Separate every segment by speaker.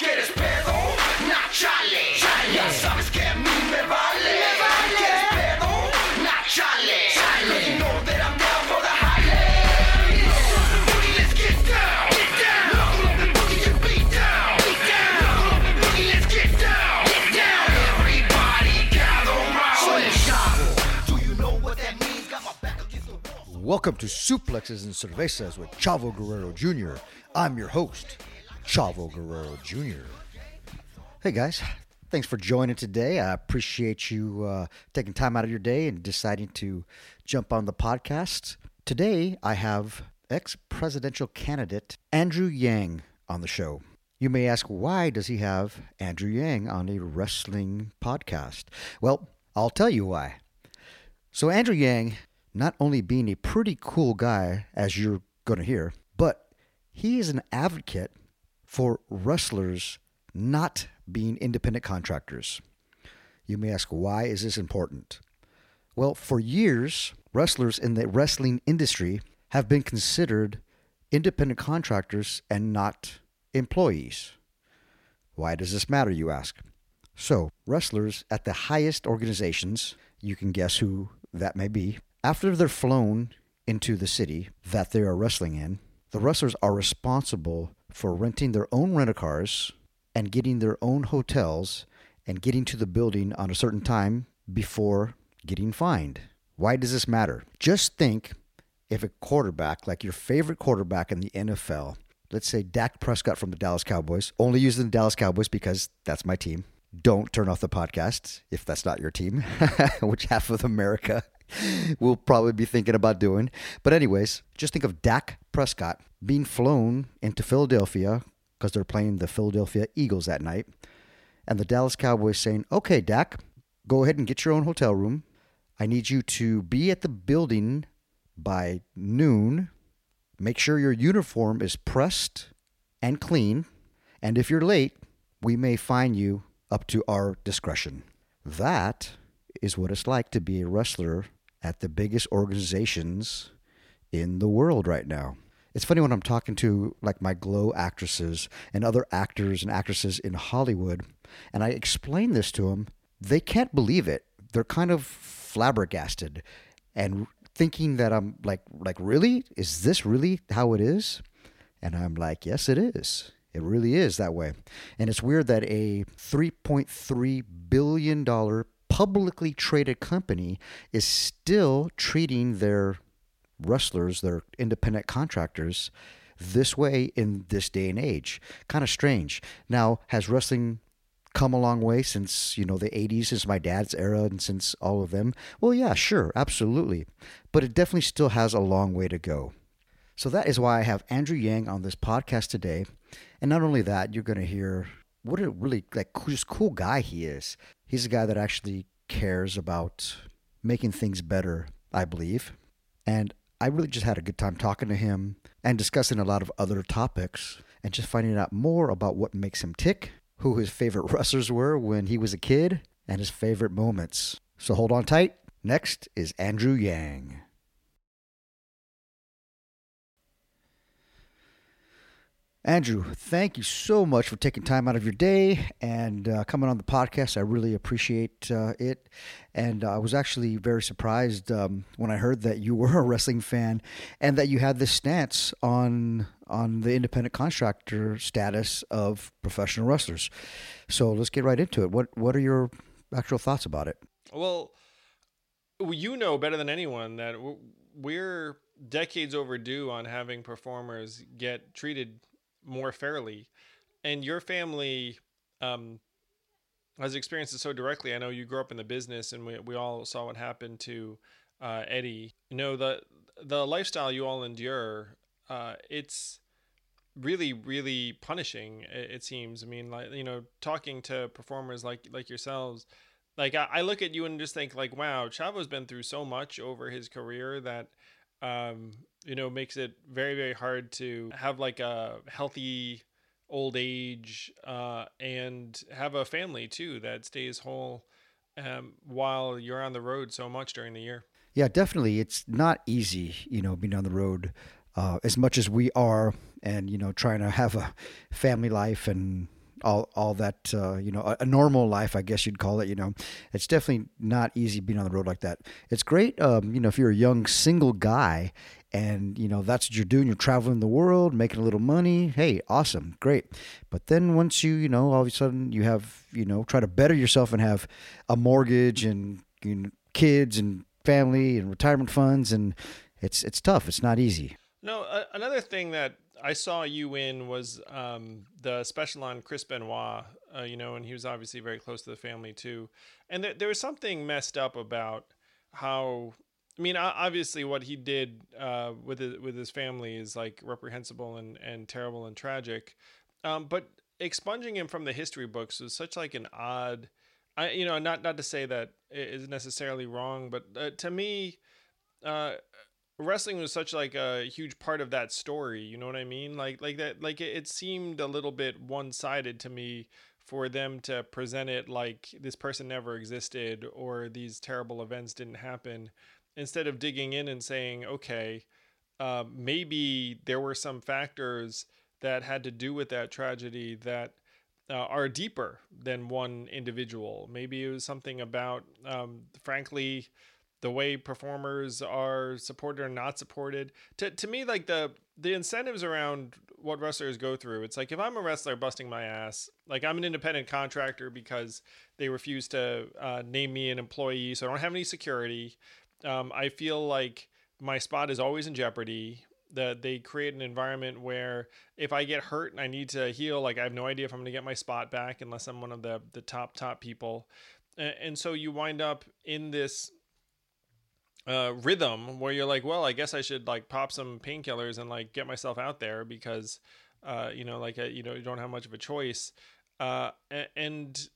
Speaker 1: ¿Quieres pedo? Nah, chale. Ya sabes que a mí me vale. ¿Quieres pedo? Nah, chale. You that I'm down for the highlight. Boogie, let's get down. Get down. Knuckle up and boogie to beat down. Beat down. Knuckle up and boogie, let's get down. Get down. Everybody gather round. Soy. Do you know what that means? Got my back against the wall.
Speaker 2: Welcome to Suplexes and Cervezas with Chavo Guerrero Jr. I'm your host, Chavo Guerrero Jr. Hey guys, thanks for joining today. I appreciate you uh, taking time out of your day and deciding to jump on the podcast. Today, I have ex presidential candidate Andrew Yang on the show. You may ask, why does he have Andrew Yang on a wrestling podcast? Well, I'll tell you why. So, Andrew Yang, not only being a pretty cool guy, as you're going to hear, but he is an advocate for wrestlers not being independent contractors. You may ask, why is this important? Well, for years, wrestlers in the wrestling industry have been considered independent contractors and not employees. Why does this matter, you ask? So, wrestlers at the highest organizations, you can guess who that may be, after they're flown into the city that they are wrestling in, the wrestlers are responsible for renting their own rental cars and getting their own hotels and getting to the building on a certain time before getting fined. Why does this matter? Just think if a quarterback, like your favorite quarterback in the NFL, let's say Dak Prescott from the Dallas Cowboys, only using the Dallas Cowboys because that's my team. Don't turn off the podcast if that's not your team, which half of America will probably be thinking about doing. But, anyways, just think of Dak Prescott being flown into Philadelphia because they're playing the Philadelphia Eagles that night. And the Dallas Cowboys saying, okay, Dak, go ahead and get your own hotel room. I need you to be at the building by noon. Make sure your uniform is pressed and clean. And if you're late, we may fine you up to our discretion. That is what it's like to be a wrestler at the biggest organizations in the world right now. It's funny when I'm talking to like my GLOW actresses and other actors and actresses in Hollywood, and I explain this to them, they can't believe it. They're kind of flabbergasted and thinking that I'm like, like, really? Is this really how it is? And I'm like, yes, it is. It really is that way. And it's weird that a $3.3 billion publicly traded company is still treating their wrestlers, their independent contractors, this way in this day and age. Kind of strange. Now, has wrestling come a long way since, you know, the 80s, since my dad's era and since all of them? Well, yeah, sure, absolutely. But it definitely still has a long way to go. So that is why I have Andrew Yang on this podcast today. And not only that, you're going to hear what a really like just cool guy he is. He's a guy that actually cares about making things better, I believe. And I really just had a good time talking to him and discussing a lot of other topics and just finding out more about what makes him tick, who his favorite wrestlers were when he was a kid, and his favorite moments. So hold on tight. Next is Andrew Yang. Andrew, thank you so much for taking time out of your day and uh, coming on the podcast. I really appreciate uh, it. And uh, I was actually very surprised um, when I heard that you were a wrestling fan and that you had this stance on on the independent contractor status of professional wrestlers. So let's get right into it. What what are your actual thoughts about it?
Speaker 3: Well, you know better than anyone that we're decades overdue on having performers get treated more fairly. And your family um, has experienced it so directly. I know you grew up in the business, and we, we all saw what happened to uh, Eddie. You know the the lifestyle you all endure. Uh, it's really really punishing. It, seems. I mean, like you know, talking to performers like like yourselves. Like I, I look at you and just think like, wow, Chavo's been through so much over his career that um, you know, makes it very, very hard to have like a healthy old age uh, and have a family too that stays whole um, while you're on the road so much during the year.
Speaker 2: Yeah, definitely. It's not easy, you know, being on the road uh, as much as we are and, you know, trying to have a family life and all all that uh, you know a, a, normal life I guess you'd call it you know it's definitely not easy being on the road like that it's great um, you know if you're a young single guy and you know that's what you're doing. You're traveling the world making a little money. Hey awesome. Great. But then once you you know all of a sudden you have you know try to better yourself and have a mortgage and you know, kids and family and retirement funds and it's it's tough. It's not easy.
Speaker 3: No uh, another thing that I saw you in was um, the special on Chris Benoit, uh, you know, and he was obviously very close to the family too. And there, there was something messed up about how, I mean, obviously what he did uh, with his, with his family is like reprehensible and, and terrible and tragic. Um, but expunging him from the history books was such like an odd, I, you know, not not to say that it is necessarily wrong, but uh, to me, uh, wrestling was such like a huge part of that story you know what i mean like like that like it, it seemed a little bit one-sided to me for them to present it like this person never existed or these terrible events didn't happen instead of digging in and saying okay uh, maybe there were some factors that had to do with that tragedy that uh, are deeper than one individual. Maybe it was something about, um, frankly, the way performers are supported or not supported. To to me, like the the incentives around what wrestlers go through. It's like if I'm a wrestler busting my ass, like I'm an independent contractor because they refuse to uh, name me an employee, so I don't have any security. Um, I feel like my spot is always in jeopardy. That they create an environment where if I get hurt and I need to heal, like I have no idea if I'm going to get my spot back unless I'm one of the the top top people. And, and so you wind up in this uh, rhythm where you're like, well, I guess I should like pop some painkillers and like get myself out there because, uh, you know, like uh, you know, you don't have much of a choice. Uh, and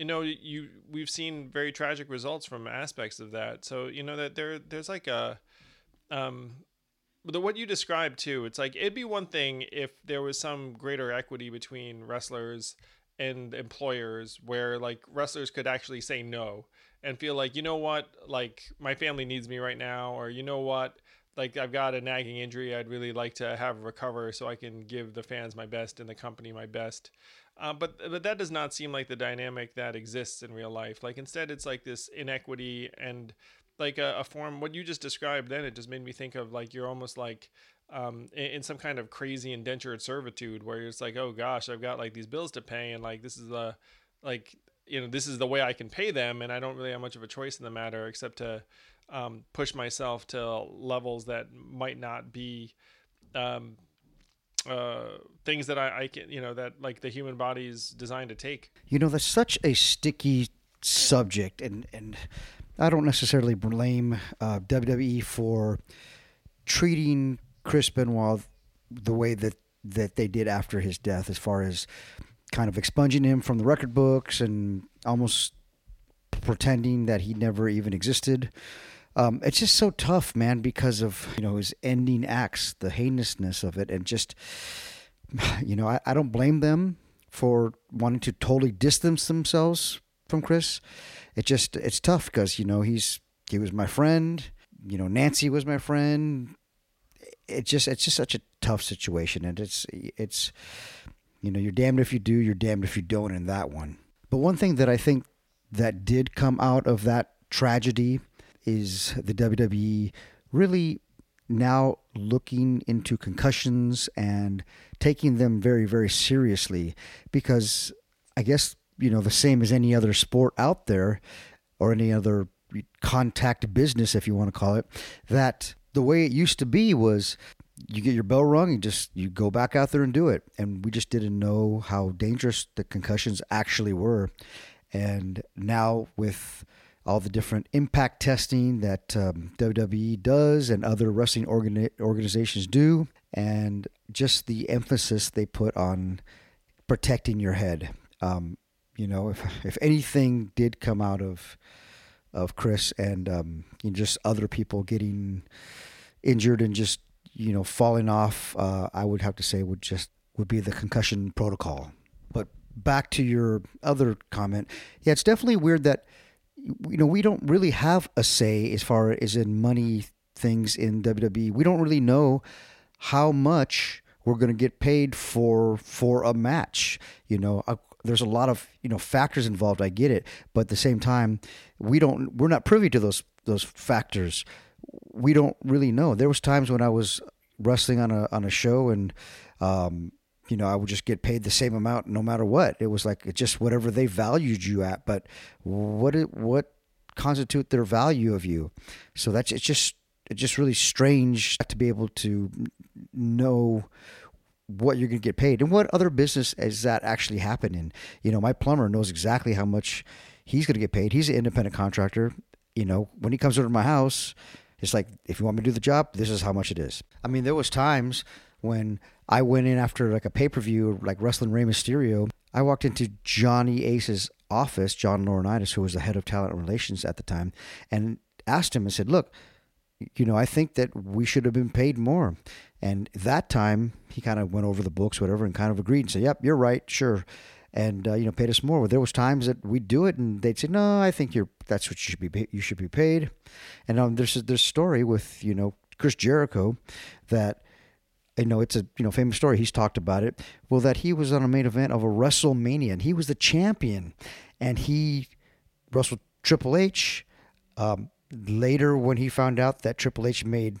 Speaker 3: you know, you we've seen very tragic results from aspects of that. So you know that there there's like a, um, the what you described too. It's like it'd be one thing if there was some greater equity between wrestlers and employers where like wrestlers could actually say no and feel like you know what like my family needs me right now or you know what like I've got a nagging injury I'd really like to have recover so I can give the fans my best and the company my best. Uh, but but that does not seem like the dynamic that exists in real life. Like instead it's like this inequity and like a, a form what you just described then it just made me think of like you're almost like um, in, in, some kind of crazy indentured servitude where it's like oh gosh I've got like these bills to pay and like this is the like you know this is the way I can pay them, and I don't really have much of a choice in the matter except to um, push myself to levels that might not be um, uh, things that I, I can you know that like the human body is designed to take.
Speaker 2: You know, that's such a sticky subject, and and I don't necessarily blame uh, WWE for treating Chris Benoit the way that that they did after his death, as far as kind of expunging him from the record books and almost pretending that he never even existed. Um, it's just so tough, man, because of you know his ending acts, the heinousness of it, and just you know I, I don't blame them for wanting to totally distance themselves from Chris. It just it's tough because you know he's he was my friend. You know Nancy was my friend. It just it's just such a tough situation, and it's it's you know you're damned if you do, you're damned if you don't in that one. But one thing that I think that did come out of that tragedy is the WWE really now looking into concussions and taking them very very seriously? Because I guess you know the same as any other sport out there or any other contact business if you want to call it that the way it used to be was you get your bell rung and just you go back out there and do it. And we just didn't know how dangerous the concussions actually were. And now with all the different impact testing that um, WWE does and other wrestling organi- organizations do, and just the emphasis they put on protecting your head. Um, you know, if if anything did come out of of Chris and um, just other people getting injured and just you know falling off, uh, I would have to say would just would be the concussion protocol. But back to your other comment, yeah, it's definitely weird that you know we don't really have a say as far as in money things in WWE. We don't really know how much we're going to get paid for for a match. You know, uh, there's a lot of you know factors involved. I get it, but at the same time, we don't. We're not privy to those those factors. We don't really know. There was times when I was wrestling on a on a show and. Um, you know, I would just get paid the same amount no matter what. It was like just whatever they valued you at. But what what constitute their value of you? So that's it's just it's just really strange to be able to know what you're going to get paid and what other business is that actually happening. You know, my plumber knows exactly how much he's going to get paid. He's an independent contractor. You know, when he comes over to my house, it's like if you want me to do the job, this is how much it is. I mean, there was times when I went in after like a pay per view, like wrestling Rey Mysterio. I walked into Johnny Ace's office, John Laurinaitis, who was the head of talent relations at the time, and asked him and said, "Look, you know, I think that we should have been paid more." And that time, he kind of went over the books, whatever, and kind of agreed and said, "Yep, you're right, sure." And uh, you know, paid us more. There was times that we'd do it, and they'd say, "No, I think you're that's what you should be. You should be paid." And um, there's there's story with you know Chris Jericho that you know, it's a you know famous story. He's talked about it. Well, that he was on a main event of a WrestleMania, and he was the champion, and he wrestled Triple H. Um, later, when he found out that Triple H made,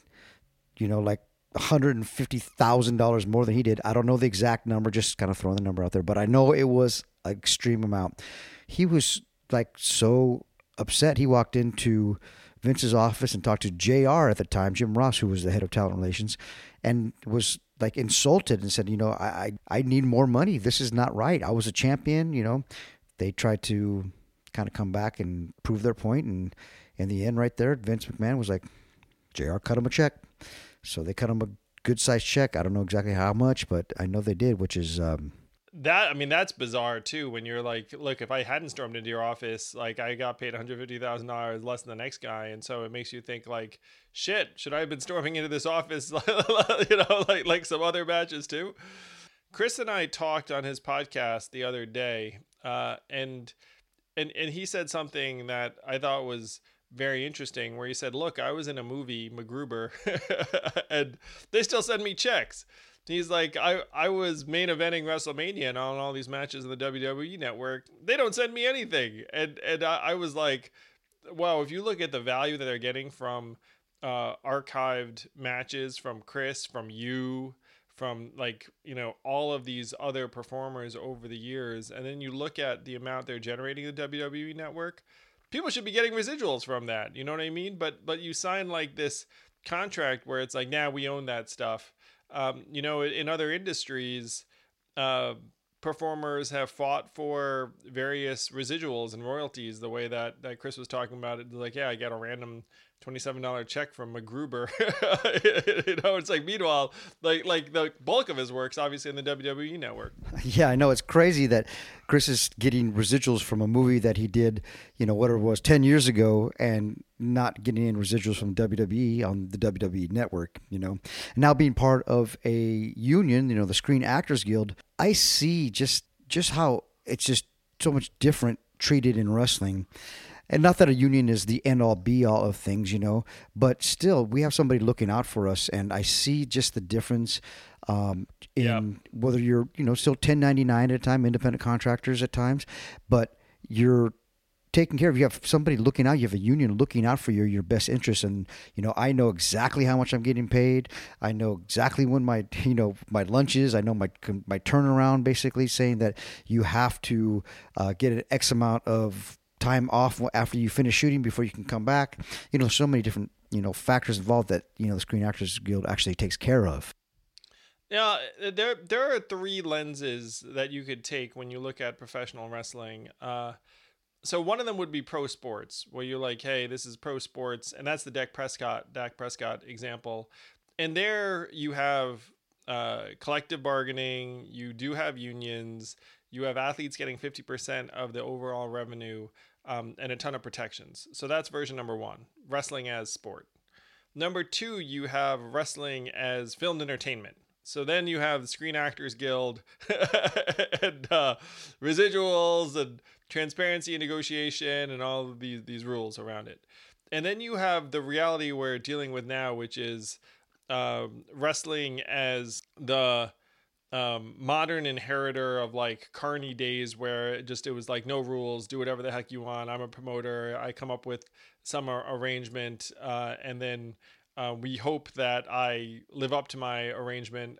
Speaker 2: you know, like one hundred and fifty thousand dollars more than he did, I don't know the exact number. Just kind of throwing the number out there, but I know it was an extreme amount. He was like so upset. He walked into Vince's office and talked to JR at the time, Jim Ross, who was the head of talent relations, and was like insulted and said, you know, I, I, I need more money. This is not right. I was a champion, you know. They tried to kind of come back and prove their point and in the end right there, Vince McMahon was like, JR cut him a check. So they cut him a good sized check. I don't know exactly how much, but I know they did, which is um,
Speaker 3: that I mean that's bizarre too. When you're like, look, if I hadn't stormed into your office, like I got paid one hundred fifty thousand dollars less than the next guy, and so it makes you think like, shit, should I have been storming into this office, you know, like like some other matches too? Chris and I talked on his podcast the other day, uh, and and and he said something that I thought was very interesting, where he said, "Look, I was in a movie, MacGruber, and they still send me checks." He's like, I, I was main eventing WrestleMania and on all these matches in the WWE network. They don't send me anything. And and I, I was like, wow, if you look at the value that they're getting from uh, archived matches from Chris, from you, from like, you know, all of these other performers over the years, and then you look at the amount they're generating the WWE network, people should be getting residuals from that. You know what I mean? But but you sign like this contract where it's like, now nah, we own that stuff um, you know, in other industries, uh, performers have fought for various residuals and royalties the way that, that Chris was talking about it. Like, yeah, I get a random $27 check from MacGruber. you know, it's like, meanwhile, like, like the bulk of his work's obviously in the WWE network.
Speaker 2: Yeah, I know. It's crazy that Chris is getting residuals from a movie that he did, you know, whatever it was 10 years ago and not getting any residuals from WWE on the WWE network, you know. And Now being part of a union, you know, the Screen Actors Guild, I see just just how it's just so much different treated in wrestling and not that a union is the end all be all of things, you know, but still we have somebody looking out for us, and I see just the difference um, in
Speaker 3: Yep.
Speaker 2: whether you're you know still 1099 at a time, independent contractors at times, but you're taking care of. You have somebody looking out. You have a union looking out for your your best interest and you know i know exactly how much i'm getting paid. I know exactly when my you know my lunch is. I know my my turnaround basically saying that you have to uh, get an x amount of time off after you finish shooting before you can come back. You know so many different you know factors involved that you know the screen actors guild actually takes care of.
Speaker 3: Yeah, there there are three lenses that you could take when you look at professional wrestling. Uh, so one of them would be pro sports, where you're like, hey, this is pro sports, and that's the Dak Prescott Dak Prescott example. And there you have uh, collective bargaining. You do have unions. You have athletes getting fifty percent of the overall revenue, um, and a ton of protections. So that's version number one: wrestling as sport. Number two, you have wrestling as filmed entertainment. So then you have the Screen Actors Guild and uh, residuals and transparency and negotiation and all of these these rules around it. And then you have the reality we're dealing with now, which is um, wrestling as the um, modern inheritor of like carny days, where it just it was like no rules, do whatever the heck you want. I'm a promoter. I come up with some arrangement, uh, and then uh, we hope that I live up to my arrangement.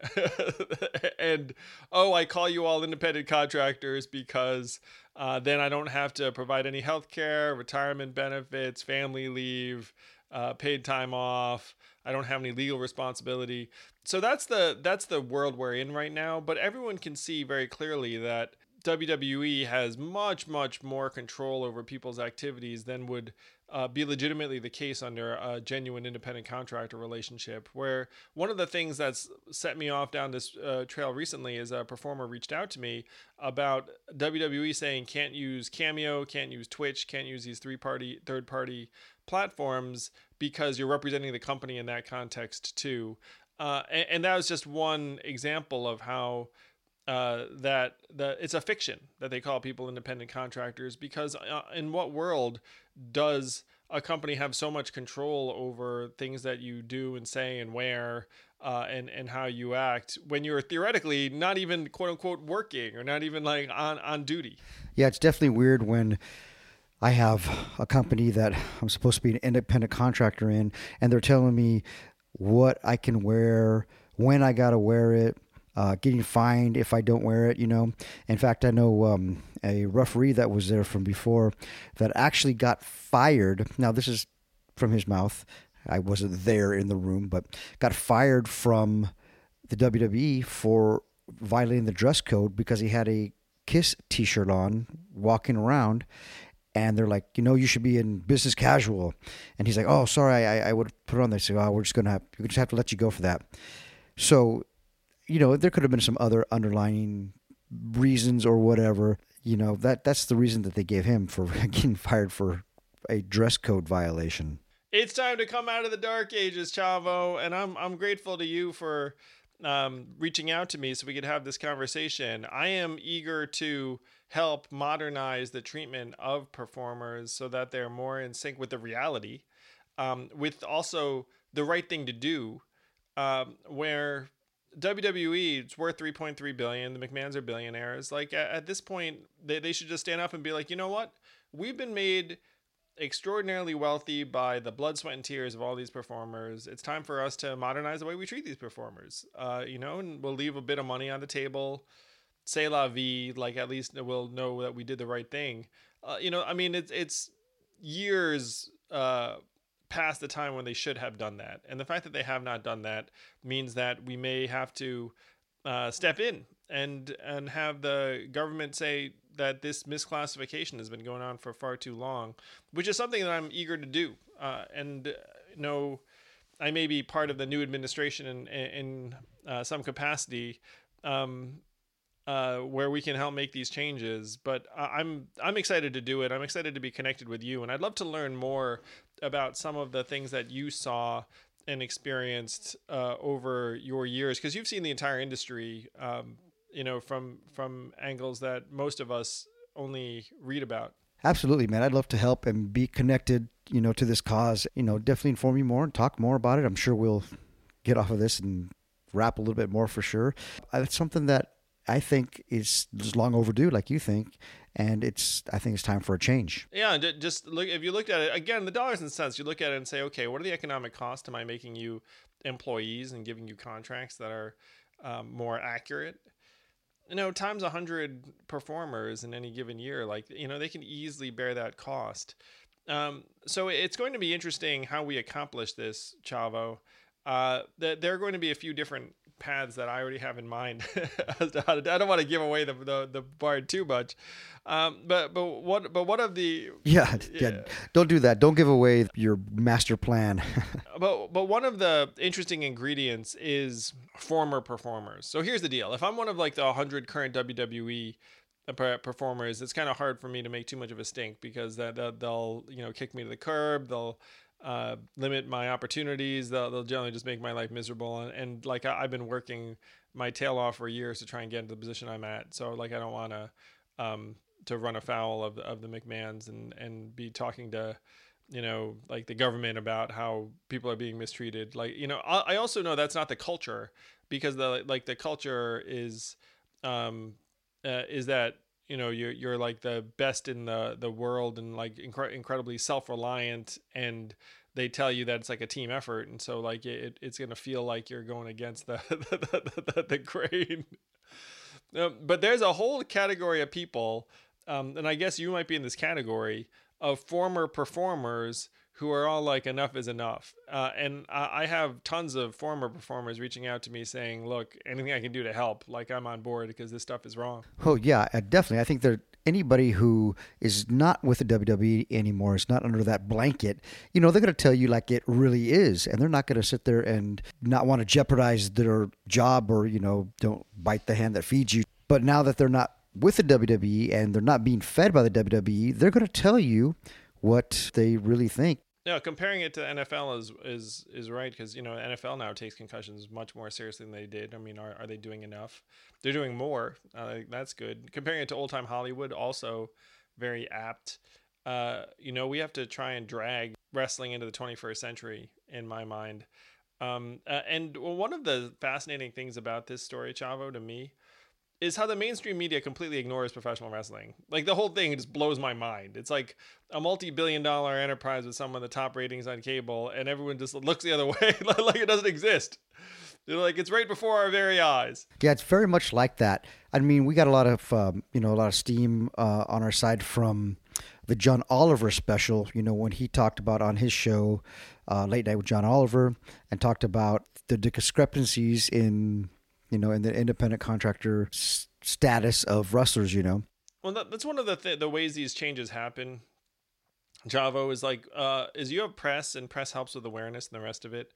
Speaker 3: and oh, I call you all independent contractors because uh, then I don't have to provide any health care, retirement benefits, family leave, uh, paid time off. I don't have any legal responsibility. So that's the that's the world we're in right now. But everyone can see very clearly that WWE has much much more control over people's activities than would uh, be legitimately the case under a genuine independent contractor relationship. Where one of the things that's set me off down this uh, trail recently is a performer reached out to me about WWE saying can't use Cameo, can't use Twitch, can't use these three party, third party platforms because you're representing the company in that context too. Uh, and, and that was just one example of how uh, that the it's a fiction that they call people independent contractors because uh, in what world does a company have so much control over things that you do and say and where uh, and and how you act when you're theoretically not even quote unquote working or not even like on on duty?
Speaker 2: Yeah, it's definitely weird when I have a company that I'm supposed to be an independent contractor in, and they're telling me what I can wear, when I got to wear it, uh, getting fined if I don't wear it, you know. In fact, I know um, a referee that was there from before that actually got fired. Now, this is from his mouth. I wasn't there in the room, but got fired from the WWE for violating the dress code because he had a Kiss T-shirt on, walking around, and they're like, you know, you should be in business casual, and he's like, oh, sorry, I, I would put on. They say, oh, we're just gonna have, we just have to let you go for that. So, you know, there could have been some other underlying reasons or whatever. You know, that that's the reason that they gave him for getting fired for a dress code violation.
Speaker 3: it's time to come out of the dark ages, Chavo, and I'm I'm grateful to you for um, reaching out to me so we could have this conversation. I am eager to help modernize the treatment of performers so that they're more in sync with the reality, um, with also the right thing to do. Um, where WWE it's worth 3.3 billion, the McMahons are billionaires. Like at, at this point, they, they should just stand up and be like, you know what, we've been made extraordinarily wealthy by the blood, sweat, and tears of all these performers. It's time for us to modernize the way we treat these performers. Uh, you know, and we'll leave a bit of money on the table. Say la vie, like at least we'll know that we did the right thing. Uh, you know, I mean, it's it's years uh, past the time when they should have done that, and the fact that they have not done that means that we may have to uh, step in and and have the government say that this misclassification has been going on for far too long, which is something that I'm eager to do. Uh, and uh, know I may be part of the new administration in in uh, some capacity. Um, uh, where we can help make these changes. But I- I'm I'm excited to do it. I'm excited to be connected with you, and I'd love to learn more about some of the things that you saw and experienced uh, over your years, because you've seen the entire industry, um, you know, from from angles that most of us only read about.
Speaker 2: Absolutely, man. I'd love to help and be connected, you know, to this cause. You know, definitely inform you more and talk more about it. I'm sure we'll get off of this and wrap a little bit more for sure. Uh, It's something that I think is long overdue, like you think, and it's I think it's time for a change.
Speaker 3: Yeah, ju- just look if you looked at it again, the dollars and cents. You look at it and say, okay, what are the economic costs? Am I making you employees and giving you contracts that are um, more accurate? You know, times a hundred performers in any given year, like you know, they can easily bear that cost. Um, so it's going to be interesting how we accomplish this, Chavo. Uh, th- there are going to be a few different paths that I already have in mind. as to how to, I don't want to give away the the, the bard too much, um, but but what but one of the
Speaker 2: Yeah, yeah. Don't do that. Don't give away your master plan.
Speaker 3: but but one of the interesting ingredients is former performers. So here's the deal: if I'm one of like the 100 current WWE performers, it's kind of hard for me to make too much of a stink because that they'll you know kick me to the curb. They'll uh, limit my opportunities. They'll, they'll generally just make my life miserable. And, and like I, I've been working my tail off for years to try and get into the position I'm at. So like I don't want to um, to run afoul of of the McMahons and and be talking to you know like the government about how people are being mistreated. Like you know I, I also know that's not the culture because the like the culture is um, uh, is that you know you're you're like the best in the the world and like incre- incredibly self-reliant and they tell you that it's like a team effort and so like it, it's going to feel like you're going against the the, the, the grain. Um, but there's a whole category of people um, and i guess you might be in this category of former performers who are all like enough is enough uh, and I, have tons of former performers reaching out to me saying look anything i can do to help like i'm on board because this stuff is wrong
Speaker 2: oh yeah, uh, definitely. I think there anybody who is not with the WWE anymore is not under that blanket. You know, they're going to tell you like it really is, and they're not going to sit there and not want to jeopardize their job or you know don't bite the hand that feeds you. But now that they're not with the WWE and they're not being fed by the WWE, they're going to tell you what they really think.
Speaker 3: No, comparing it to NFL is is is right because you know NFL now takes concussions much more seriously than they did. I mean, are are they doing enough? They're doing more. Uh, that's good. Comparing it to old time Hollywood, also very apt. Uh, you know, we have to try and drag wrestling into the 21st century, in my mind. Um, uh, and one of the fascinating things about this story, Chavo, to me, is how the mainstream media completely ignores professional wrestling. Like the whole thing just blows my mind. It's like a multi-billion dollar enterprise with some of the top ratings on cable, and everyone just looks the other way like it doesn't exist. They're like it's right before our very eyes.
Speaker 2: Yeah, it's very much like that. I mean, we got a lot of um, you know a lot of steam uh, on our side from the John Oliver special. You know, when he talked about on his show, uh, Late Night with John Oliver, and talked about the discrepancies in you know in the independent contractor s- status of wrestlers. You know,
Speaker 3: Well, that, that's one of the th- the ways these changes happen. Chavo is like uh, is you have press and press helps with awareness and the rest of it.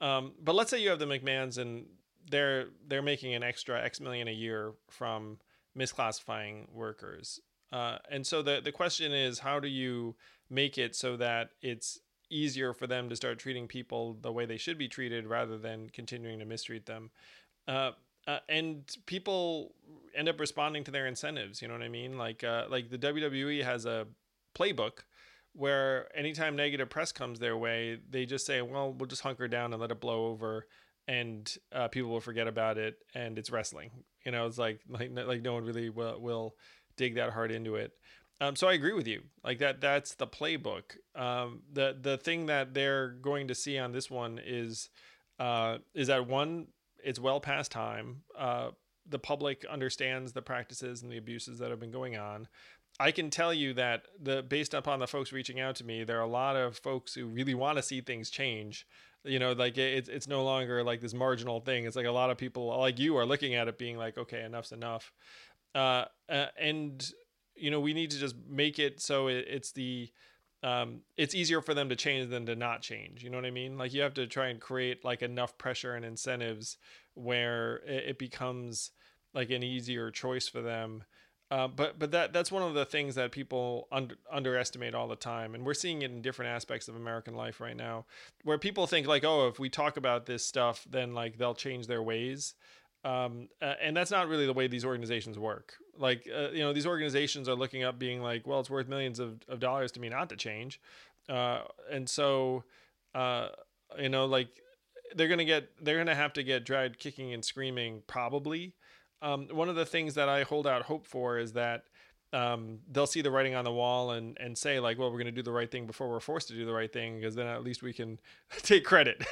Speaker 3: Um, but let's say you have the McMahons and they're they're making an extra X million a year from misclassifying workers. Uh, and so the the question is, how do you make it so that it's easier for them to start treating people the way they should be treated rather than continuing to mistreat them? Uh, uh, and people end up responding to their incentives. You know what I mean? Like uh, like the WWE has a playbook where anytime negative press comes their way, they just say, "Well, we'll just hunker down and let it blow over." And uh, people will forget about it, and it's wrestling. You know, it's like like like no one really will, will dig that hard into it. Um, so I agree with you. Like that, that's the playbook. Um, the the thing that they're going to see on this one is uh, is that one, it's well past time. Uh, the public understands the practices and the abuses that have been going on. I can tell you that the based upon the folks reaching out to me, there are a lot of folks who really want to see things change. You know, like it's it's no longer like this marginal thing. It's like a lot of people like you are looking at it, being like, okay, enough's enough. Uh, uh, and you know, we need to just make it so it, it's the um, it's easier for them to change than to not change. You know what I mean? Like you have to try and create like enough pressure and incentives where it, it becomes like an easier choice for them. Uh, but but that that's one of the things that people under, underestimate all the time, and we're seeing it in different aspects of American life right now, where people think like, oh, if we talk about this stuff, then like they'll change their ways, um, uh, and that's not really the way these organizations work. Like, uh, you know, these organizations are looking up, being like, well, it's worth millions of, of dollars to me not to change. Uh, and so, uh, you know, like they're gonna get, they're gonna have to get dragged kicking and screaming, probably. Um, one of the things that I hold out hope for is that um, they'll see the writing on the wall and, and say like, well, we're going to do the right thing before we're forced to do the right thing because then at least we can take credit.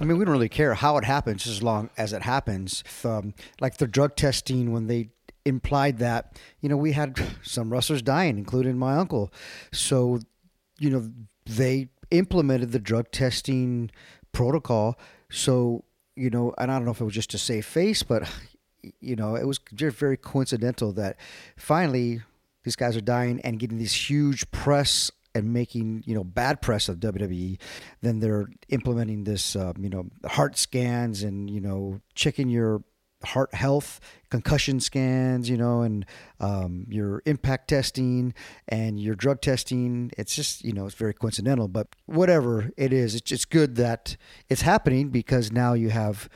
Speaker 2: I mean, we don't really care how it happens as long as it happens. Um, like the drug testing, when they implied that, you know, we had some wrestlers dying, including my uncle. So, you know, they implemented the drug testing protocol. So, you know, and I don't know if it was just to save face, but, you know, it was just very coincidental that finally these guys are dying and getting these huge press and making you know bad press of WWE, then they're implementing this um, you know heart scans and you know checking your heart health, concussion scans, you know, and um, your impact testing and your drug testing. It's just you know it's very coincidental, but whatever it is, it's it's good that it's happening because now you have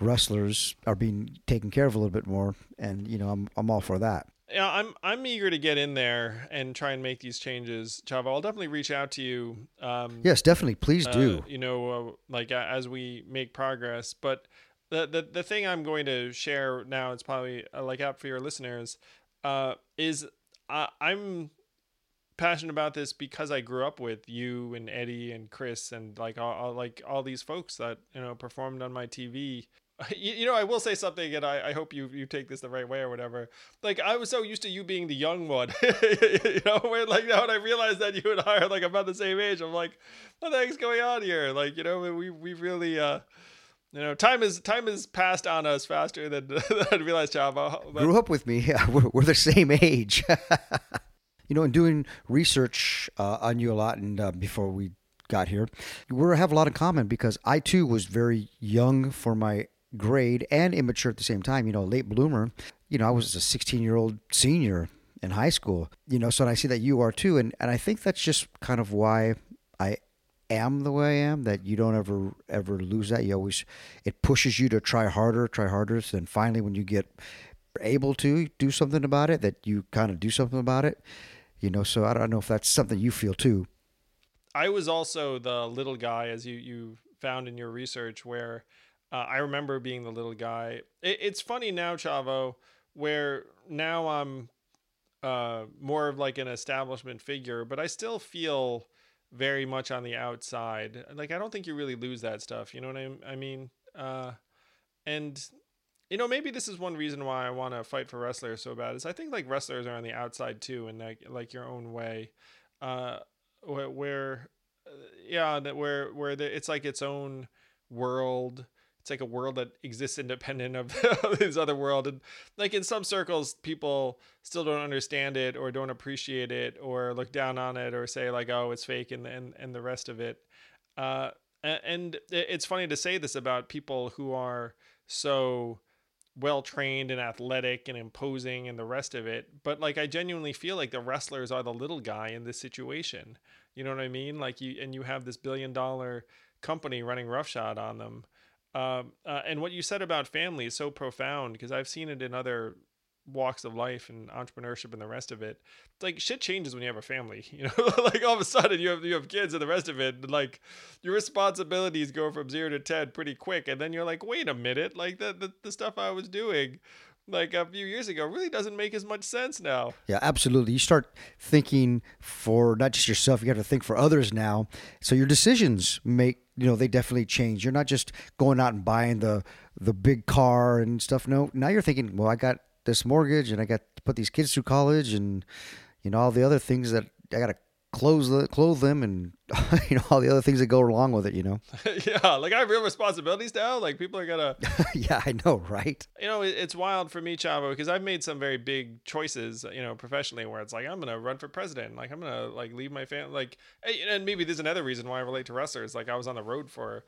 Speaker 2: wrestlers are being taken care of a little bit more, and you know I'm I'm all for that.
Speaker 3: yeah, I'm I'm eager to get in there and try and make these changes, Chavo. I'll definitely reach out to you. Um,
Speaker 2: Yes, definitely. Please
Speaker 3: uh,
Speaker 2: do.
Speaker 3: you know, uh, like uh, as we make progress. But the, the the thing I'm going to share now, it's probably uh, like out for your listeners, uh, is I'm passionate about this because I grew up with you and Eddie and Chris and like all, all like all these folks that you know performed on my TV. You, know, I will say something, and I, I hope you you take this the right way or whatever. Like I was so used to you being the young one, you know, where like now when I realized that you and I are like about the same age, I'm like, what the heck's going on here? Like you know, we we really uh. You know, time is time is passed on us faster than, than I realized, Chavo. But-
Speaker 2: grew up with me. Yeah, we're, we're the same age. you know, in doing research uh, on you a lot, and uh, before we got here, we have a lot in common because I too was very young for my grade and immature at the same time. You know, late bloomer. You know, I was a 16 year old senior in high school. You know, so I see that you are too, and and I think that's just kind of why I am the way I am, that you don't ever ever lose that. You always it pushes you to try harder, try harder. So then finally when you get able to do something about it, that you kind of do something about it. You know, so I don't know if that's something you feel too.
Speaker 3: I was also the little guy, as you you found in your research, where uh, I remember being the little guy. It, it's funny now, Chavo, where now I'm uh, more of like an establishment figure, but I still feel very much on the outside. Like I don't think you really lose that stuff. You know what I, mean. I mean? Uh, and you know maybe this is one reason why I want to fight for wrestlers so bad is I think like wrestlers are on the outside too, in like like your own way, uh, where, where uh, yeah, that where where the, it's like its own world. It's like a world that exists independent of this other world, and like in some circles, people still don't understand it or don't appreciate it or look down on it or say like, oh, it's fake and and and the rest of it. Uh, and it's funny to say this about people who are so well trained and athletic and imposing and the rest of it. But like I genuinely feel like the wrestlers are the little guy in this situation. You know what I mean? Like you and you have this billion dollar company running roughshod on them. Um, uh, and what you said about family is so profound because I've seen it in other walks of life and entrepreneurship and the rest of it. It's like shit changes when you have a family. You know, like all of a sudden you have you have kids and the rest of it. Like your responsibilities go from zero to ten pretty quick, and then you're like, wait a minute, like the the, the stuff I was doing. Like a few years ago, really doesn't make as much sense now.
Speaker 2: Yeah, absolutely. You start thinking for not just yourself, you got to think for others now. So your decisions make, you know, they definitely change. You're not just going out and buying the the big car and stuff. No, now you're thinking, well, I got this mortgage and I got to put these kids through college and you know all the other things that I got to clothe the, clothe them and you know all the other things that go along with it, you know.
Speaker 3: yeah, like I have real responsibilities now. Like people are gonna
Speaker 2: yeah, I know, right?
Speaker 3: you know, it- it's wild for me, Chavo, because I've made some very big choices, you know, professionally, where it's like I'm gonna run for president, like I'm gonna like leave my family, like, and maybe there's another reason why I relate to wrestlers. Like I was on the road for,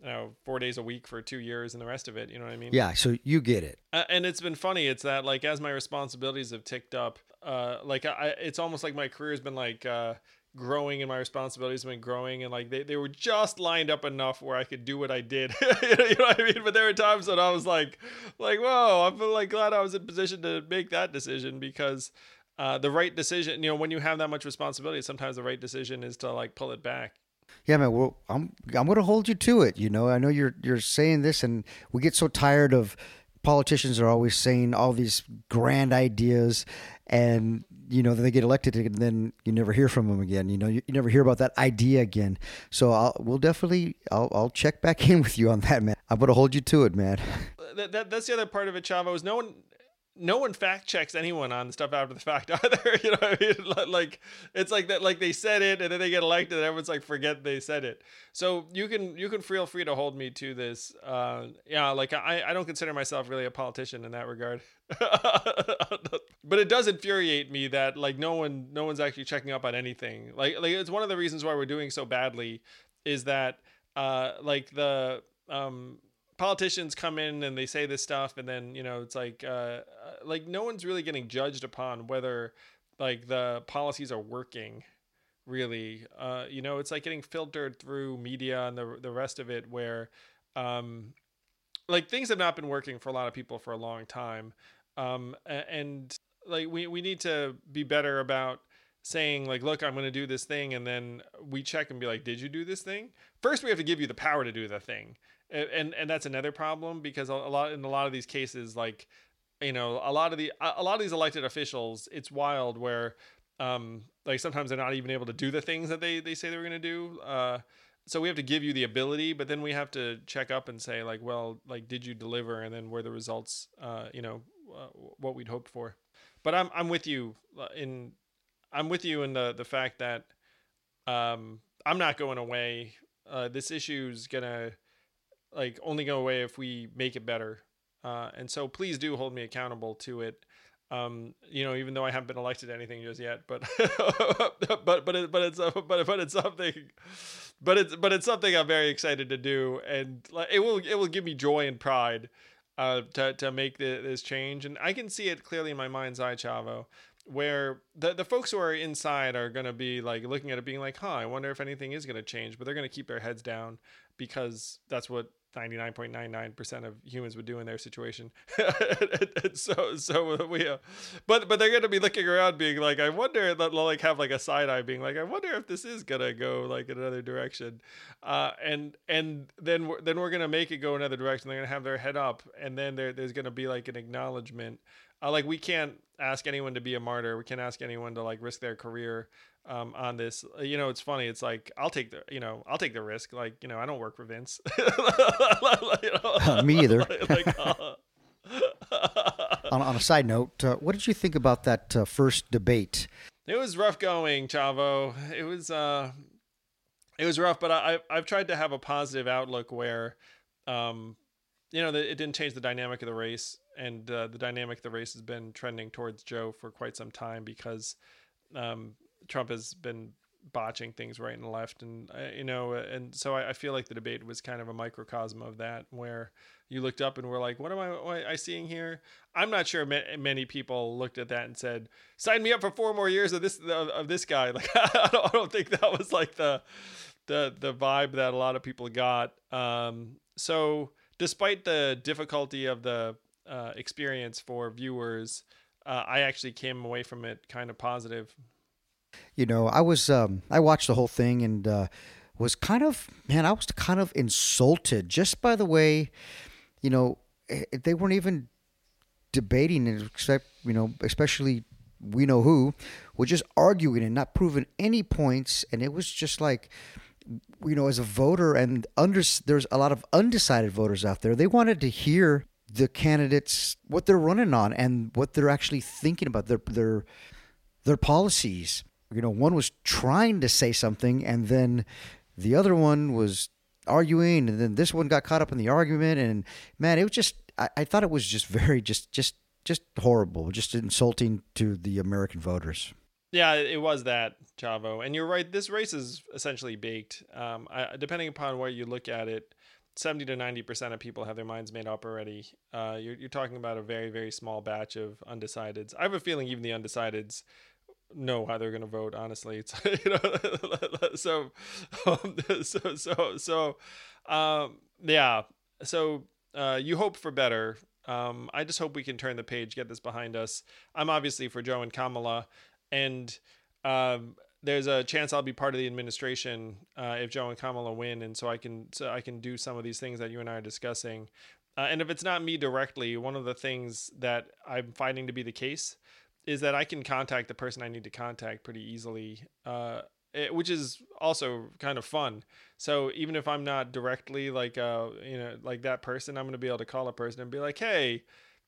Speaker 3: you know, four days a week for two years, and the rest of it. You know what I mean?
Speaker 2: Yeah, so you get it.
Speaker 3: Uh, and it's been funny. It's that like as my responsibilities have ticked up, uh, like I, it's almost like my career has been like uh, growing and my responsibilities have been growing and like they, they were just lined up enough where I could do what I did. you know what I mean? But there were times when I was like, like, whoa, I'm like glad I was in position to make that decision because uh, the right decision, you know, when you have that much responsibility, sometimes the right decision is to like pull it back.
Speaker 2: Yeah, man. Well, I'm I'm to hold you to it. You know, I know you're you're saying this, and we get so tired of politicians are always saying all these grand ideas, and you know, they get elected, and then you never hear from them again. You know, you, you never hear about that idea again. So I'll we'll definitely I'll I'll check back in with you on that, man. I'm going to hold you to it, man.
Speaker 3: That, that, that's the other part of it, Chavo, is no one no one fact checks anyone on stuff after the fact either. you know I mean? Like it's like that like they said it and then they get elected and everyone's like forget they said it. So you can you can feel free to hold me to this. Uh yeah, like I, I don't consider myself really a politician in that regard. but it does infuriate me that like no one no one's actually checking up on anything. Like like it's one of the reasons why we're doing so badly is that uh like the um politicians come in and they say this stuff and then you know it's like uh, uh, like no one's really getting judged upon whether like the policies are working really. Uh, you know it's like getting filtered through media and the the rest of it where um like things have not been working for a lot of people for a long time. Um and like we we need to be better about saying like look i'm going to do this thing and then we check and be like did you do this thing? First we have to give you the power to do the thing and and that's another problem because a lot in a lot of these cases like you know a lot of the a lot of these elected officials it's wild where um like sometimes they're not even able to do the things that they they say they were going to do uh so we have to give you the ability but then we have to check up and say like well like did you deliver? And then were the results uh you know uh, what we'd hoped for. But i'm i'm with you uh, in i'm with you in the the fact that um i'm not going away. Uh this issue's gonna like only go away if we make it better. Uh, and so please do hold me accountable to it. Um, you know, even though I haven't been elected to anything just yet, but but but it, but it's but but it's something, but it's but it's something I'm very excited to do, and like, it will it will give me joy and pride uh, to to make the, this change, and I can see it clearly in my mind's eye, Chavo, where the the folks who are inside are gonna be like looking at it, being like, "Huh, I wonder if anything is gonna change," but they're gonna keep their heads down because that's what 99.99% of humans would do in their situation. so, so we, uh, but, but they're going to be looking around being like, I wonder, like have like a side eye being like, I wonder if this is going to go like in another direction. Uh, and, and then, we're, then we're going to make it go another direction. They're going to have their head up and then there, there's going to be like an acknowledgement. Uh, like we can't ask anyone to be a martyr. We can't ask anyone to like risk their career um, on this. Uh, you know, it's funny. It's like I'll take the you know I'll take the risk. Like you know I don't work for Vince.
Speaker 2: you know, Me either. like, uh, on, on, a side note, uh, what did you think about that uh, first debate?
Speaker 3: It was rough going, Chavo. It was uh, it was rough, but I I've tried to have a positive outlook where, um, you know, it didn't change the dynamic of the race, and uh, the dynamic of the race has been trending towards Joe for quite some time because um, Trump has been botching things right and left, and uh, you know, and so I, I, feel like the debate was kind of a microcosm of that, where you looked up and were like, "What am I, what am I seeing here?" I'm not sure many people looked at that and said, "Sign me up for four more years of this of, of this guy." Like, I don't, I don't think that was like the the the vibe that a lot of people got. Um, so, despite the difficulty of the uh, experience for viewers, uh, I actually came away from it kind of positive.
Speaker 2: You know, I was um, I watched the whole thing and uh, was kind of man, I was kind of insulted just by the way, you know, eh, they weren't even debating it except you know, especially we know who, were just arguing and not proving any points, and it was just like you know, as a voter, and under, there's a lot of undecided voters out there. They wanted to hear the candidates what they're running on and what they're actually thinking about their their their policies you know, one was trying to say something, and then the other one was arguing, and then this one got caught up in the argument, and man, it was just I, I thought it was just very just just just horrible, just insulting to the American voters.
Speaker 3: Yeah, it was that Chavo, and you're right. This race is essentially baked. Um, I, depending upon where you look at it, seventy to ninety percent of people have their minds made up already. Uh, you're, you're talking about a very very small batch of undecideds. I have a feeling even the undecideds know how they're going to vote. Honestly, it's you know, so um, so so so um, yeah. So uh, you hope for better. Um, I just hope we can turn the page, get this behind us. I'm obviously for Joe and Kamala, and um, there's a chance I'll be part of the administration uh, if Joe and Kamala win, and so I can so I can do some of these things that you and I are discussing. Uh, and if it's not me directly, one of the things that I'm finding to be the case is that I can contact the person I need to contact pretty easily, uh, it, which is also kind of fun. So even if I'm not directly like uh you know like that person, I'm gonna be able to call a person and be like, hey.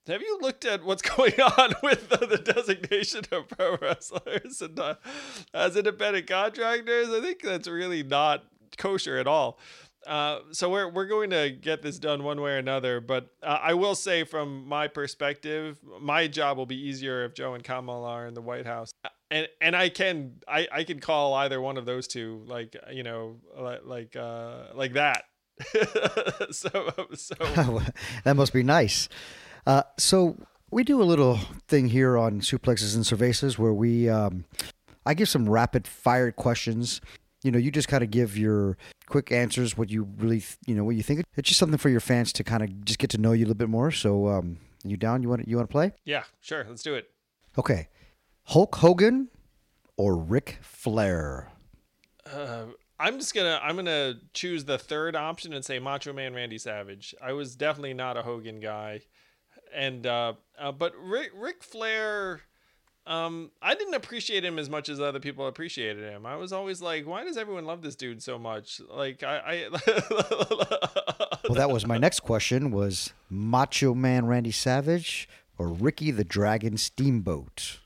Speaker 3: Have you looked at what's going on with the, the designation of pro wrestlers and uh, as independent contractors? I think that's really not kosher at all. Uh, so we're we're going to get this done one way or another. But uh, I will say, from my perspective, my job will be easier if Joe and Kamala are in the White House, and and I can I I can call either one of those two, like you know, like like uh, like that. so so
Speaker 2: that must be nice. Uh, so we do a little thing here on suplexes and cervezas where we um, I give some rapid fire questions you know, you just kind of give your quick answers, what you really, you know, what you think. It's just something for your fans to kind of just get to know you a little bit more. So, um, you down? You want you want to play?
Speaker 3: Yeah, sure. Let's do it.
Speaker 2: Okay, Hulk Hogan or Ric Flair?
Speaker 3: Uh, I'm just gonna I'm gonna choose the third option and say Macho Man Randy Savage. I was definitely not a Hogan guy, and uh, uh but Ric Ric Flair um, I didn't appreciate him as much as other people appreciated him. I was always like, why does everyone love this dude so much? Like, I. I
Speaker 2: well, that was my next question: was Macho Man Randy Savage or Ricky the Dragon Steamboat?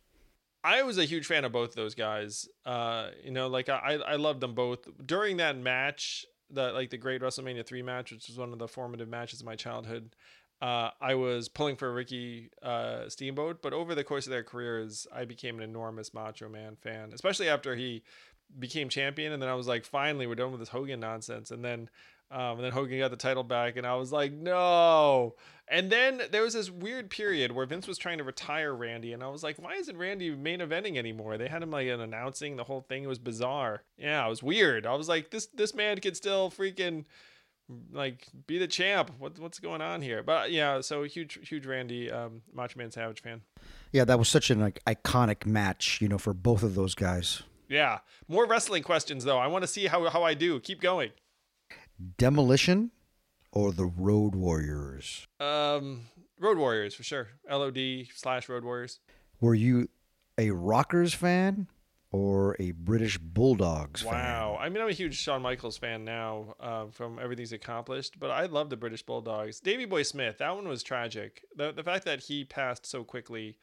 Speaker 3: I was a huge fan of both those guys. Uh, you know, like I, I loved them both during that match, the like the Great WrestleMania three match, which was one of the formative matches of my childhood uh, I was pulling for Ricky uh, Steamboat, but over the course of their careers, I became an enormous Macho Man fan, especially after he became champion. And then I was like, finally, we're done with this Hogan nonsense. And then, um, and then Hogan got the title back, and I was like, no. And then there was this weird period where Vince was trying to retire Randy, and I was like, why isn't Randy main eventing anymore? They had him like announcing the whole thing. It was bizarre. Yeah, it was weird. I was like, this this man could still freaking like be the champ. What, what's going on here? But yeah, so huge, huge Randy um, Macho Man Savage fan.
Speaker 2: Yeah, that was such an like iconic match, you know, for both of those guys.
Speaker 3: Yeah, more wrestling questions though. I want to see how how I do. Keep going.
Speaker 2: Demolition or the Road Warriors?
Speaker 3: Um, Road Warriors for sure. LOD slash Road Warriors.
Speaker 2: Were you a Rockers fan or a British Bulldogs fan?
Speaker 3: Wow. I mean, I'm a huge Shawn Michaels fan now uh, from everything he's accomplished, but I love the British Bulldogs. Davey Boy Smith, that one was tragic. The, the fact that he passed so quickly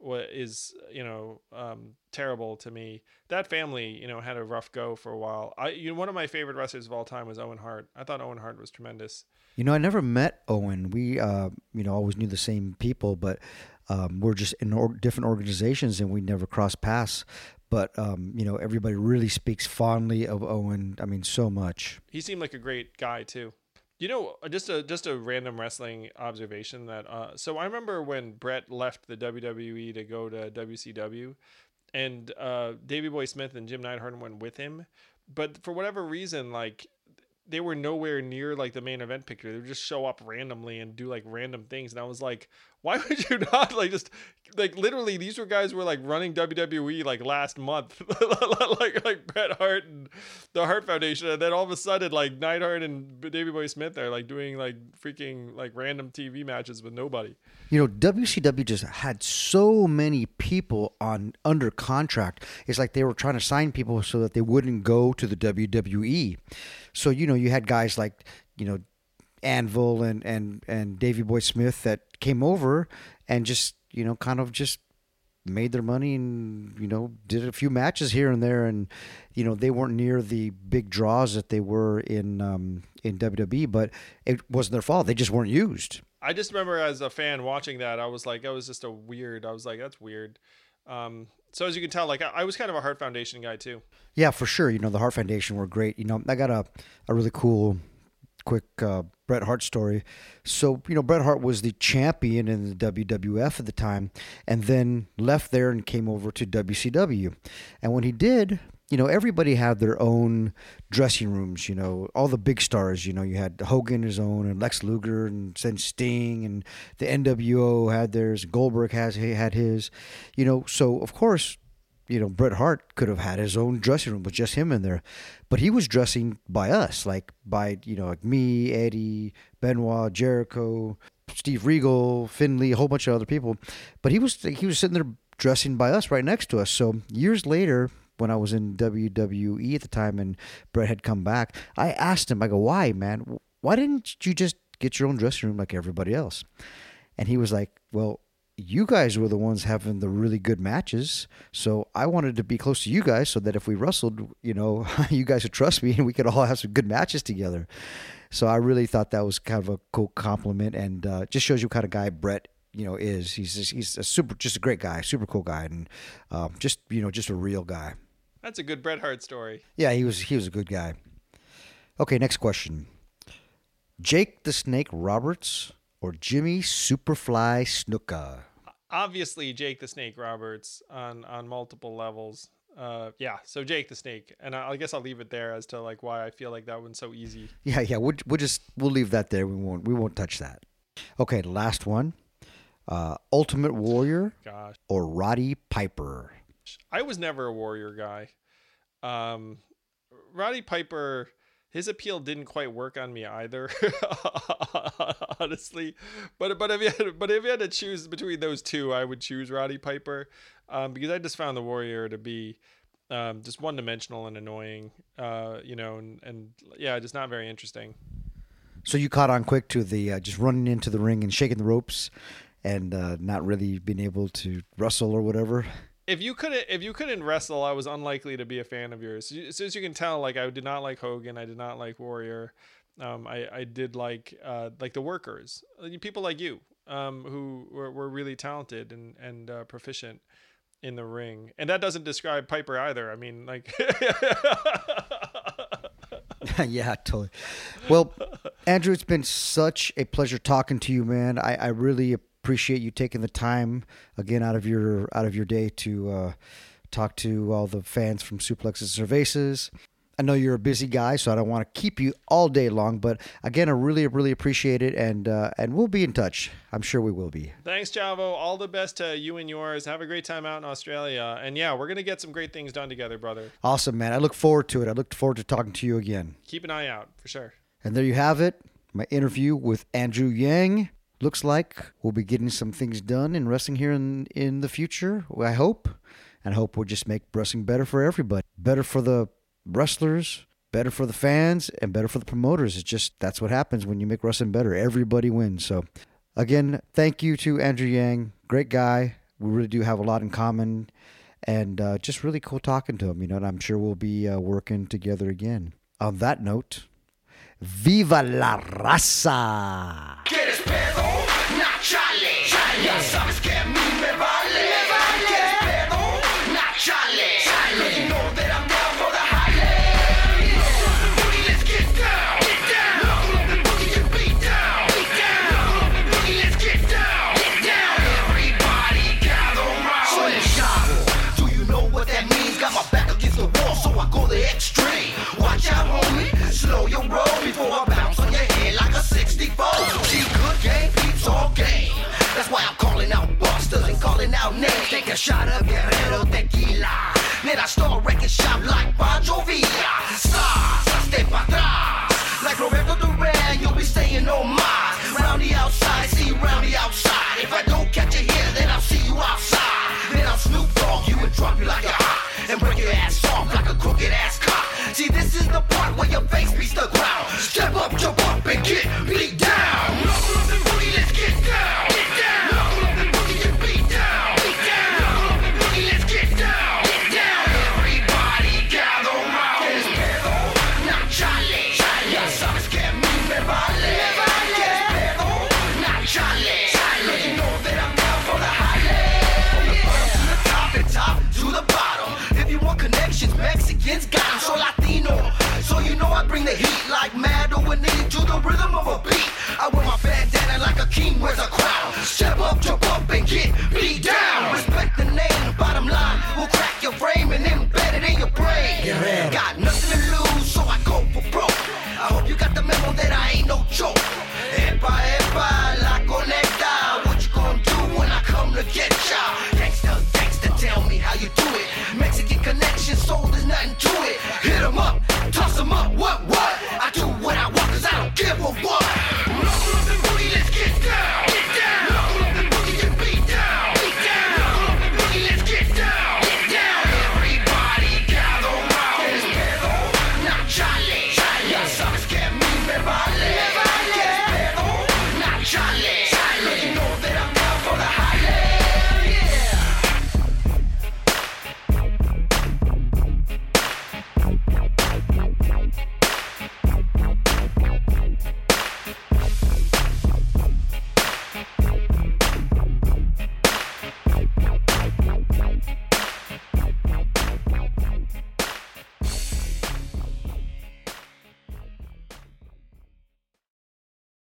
Speaker 3: is, you know, um, terrible to me. That family, you know, had a rough go for a while. I, you know, one of my favorite wrestlers of all time was Owen Hart. I thought Owen Hart was tremendous.
Speaker 2: You know, I never met Owen. We, uh, you know, always knew the same people, but um, we're just in or- different organizations and we never crossed paths but um, you know everybody really speaks fondly of Owen. I mean, so much.
Speaker 3: He seemed like a great guy too. You know, uh, just a just a random wrestling observation that uh, so I remember when Bret left the WWE to go to WCW, and uh, Davey Boy Smith and Jim Neidhart went with him, but for whatever reason, like they were nowhere near like the main event picture. They would just show up randomly and do like random things, and I was like, why would you not like just like literally these were guys were like running WWE like last month like like Bret Hart and the Hart Foundation and then all of a sudden like Neidhart and Davey Boy Smith are like doing like freaking like random TV matches with nobody.
Speaker 2: You know, WCW just had so many people on under contract. It's like they were trying to sign people so that they wouldn't go to the WWE. So, you know, you had guys like, you know, Anvil and and and Davey Boy Smith that came over and just you know kind of just made their money and you know did a few matches here and there and you know they weren't near the big draws that they were in um, in WWE but it wasn't their fault they just weren't used.
Speaker 3: I just remember as a fan watching that I was like that was just a weird I was like that's weird. Um, so as you can tell, like I, I was kind of a Hart Foundation guy too.
Speaker 2: Yeah, for sure. You know the Hart Foundation were great. You know I got a a really cool quick uh, Bret Hart story. So, you know, Bret Hart was the champion in the WWF at the time and then left there and came over to WCW. And when he did, you know, everybody had their own dressing rooms, you know, all the big stars, you know, you had Hogan his own and Lex Luger and then Sting and the NWO had theirs, Goldberg has had his, you know, so of course, you know, Bret Hart could have had his own dressing room with just him in there, but he was dressing by us, like by, you know, like me, Eddie, Benoit, Jericho, Steve Regal, Finlay, a whole bunch of other people, but he was, he was sitting there dressing by us right next to us. So years later, when I was in WWE at the time and Bret had come back, I asked him, I go, why, man? Why didn't you just get your own dressing room like everybody else? And he was like, well, you guys were the ones having the really good matches. So I wanted to be close to you guys so that if we wrestled, you know, you guys would trust me and we could all have some good matches together. So I really thought that was kind of a cool compliment and uh, just shows you what kind of guy Bret, you know is he's just, he's a super just a great guy super cool guy and um, just you know just a real guy
Speaker 3: That's a good Bret Hart story.
Speaker 2: yeah he was he was a good guy okay next question jake the snake roberts or jimmy superfly snuka
Speaker 3: Obviously, Jake the Snake Roberts on on multiple levels. Uh, yeah, so Jake the Snake, and I, I guess I'll leave it there as to like why I feel like that one's so easy.
Speaker 2: yeah yeah we'll, we'll just we'll leave that there we won't we won't touch that okay the last one uh, ultimate warrior
Speaker 3: Gosh,
Speaker 2: or roddy piper
Speaker 3: I was never a warrior guy. Um, Roddy Piper, his appeal didn't quite work on me either, honestly. But but if you had, but if you had to choose between those two, I would choose Roddy Piper, um, because I just found the warrior to be um, just one dimensional and annoying. Uh, you know, and, and yeah, just not very interesting.
Speaker 2: So you caught on quick to the uh, just running into the ring and shaking the ropes, and uh, not really being able to wrestle or whatever.
Speaker 3: If you couldn't if you couldn't wrestle, I was unlikely to be a fan of yours. As as you can tell, like I did not like Hogan, I did not like Warrior. Um, I I did like uh, like the workers, Uh, people like you, um, who were, were really talented and and uh, proficient in the ring. And that doesn't describe Piper either. I mean, like.
Speaker 2: yeah, totally. Well, Andrew, it's been such a pleasure talking to you, man. I, I really appreciate you taking the time again out of your out of your day to uh, talk to all the fans from Suplexes Cervezas. I know you're a busy guy, so I don't want to keep you all day long. But again, I really, really appreciate it, and uh, and we'll be in touch. I'm sure we will be.
Speaker 3: Thanks, Chavo. All the best to you and yours. Have a great time out in Australia. And yeah, we're gonna get some great things done together, brother.
Speaker 2: Awesome, man. I look forward to it. I look forward to talking to you again.
Speaker 3: Keep an eye out for sure.
Speaker 2: And there you have it. My interview with Andrew Yang. Looks like we'll be getting some things done in wrestling here in, in the future. I hope. And I hope we'll just make wrestling better for everybody. Better for the wrestlers, better for the fans, and better for the promoters. It's just that's what happens when you make wrestling better. Everybody wins. So, again, thank you to Andrew Yang. Great guy. We really do have a lot in common. And uh, just really cool talking to him, you know, and I'm sure we'll be uh, working together again. On that note, Viva la raza!
Speaker 1: Que a mí me a shot of Guerrero tequila. Then I start wrecking shop like Pancho Villa. Stars, I step atrás. Like Roberto Duran, you'll be staying on mine. Round the outside, see round the outside. If I don't catch you here, then I'll see you outside. Then I'll Snoop Dogg you and drop you like a hot. And break your ass off like a crooked ass cop. See, this is the part where your face beats the ground. Step up, jump up, and get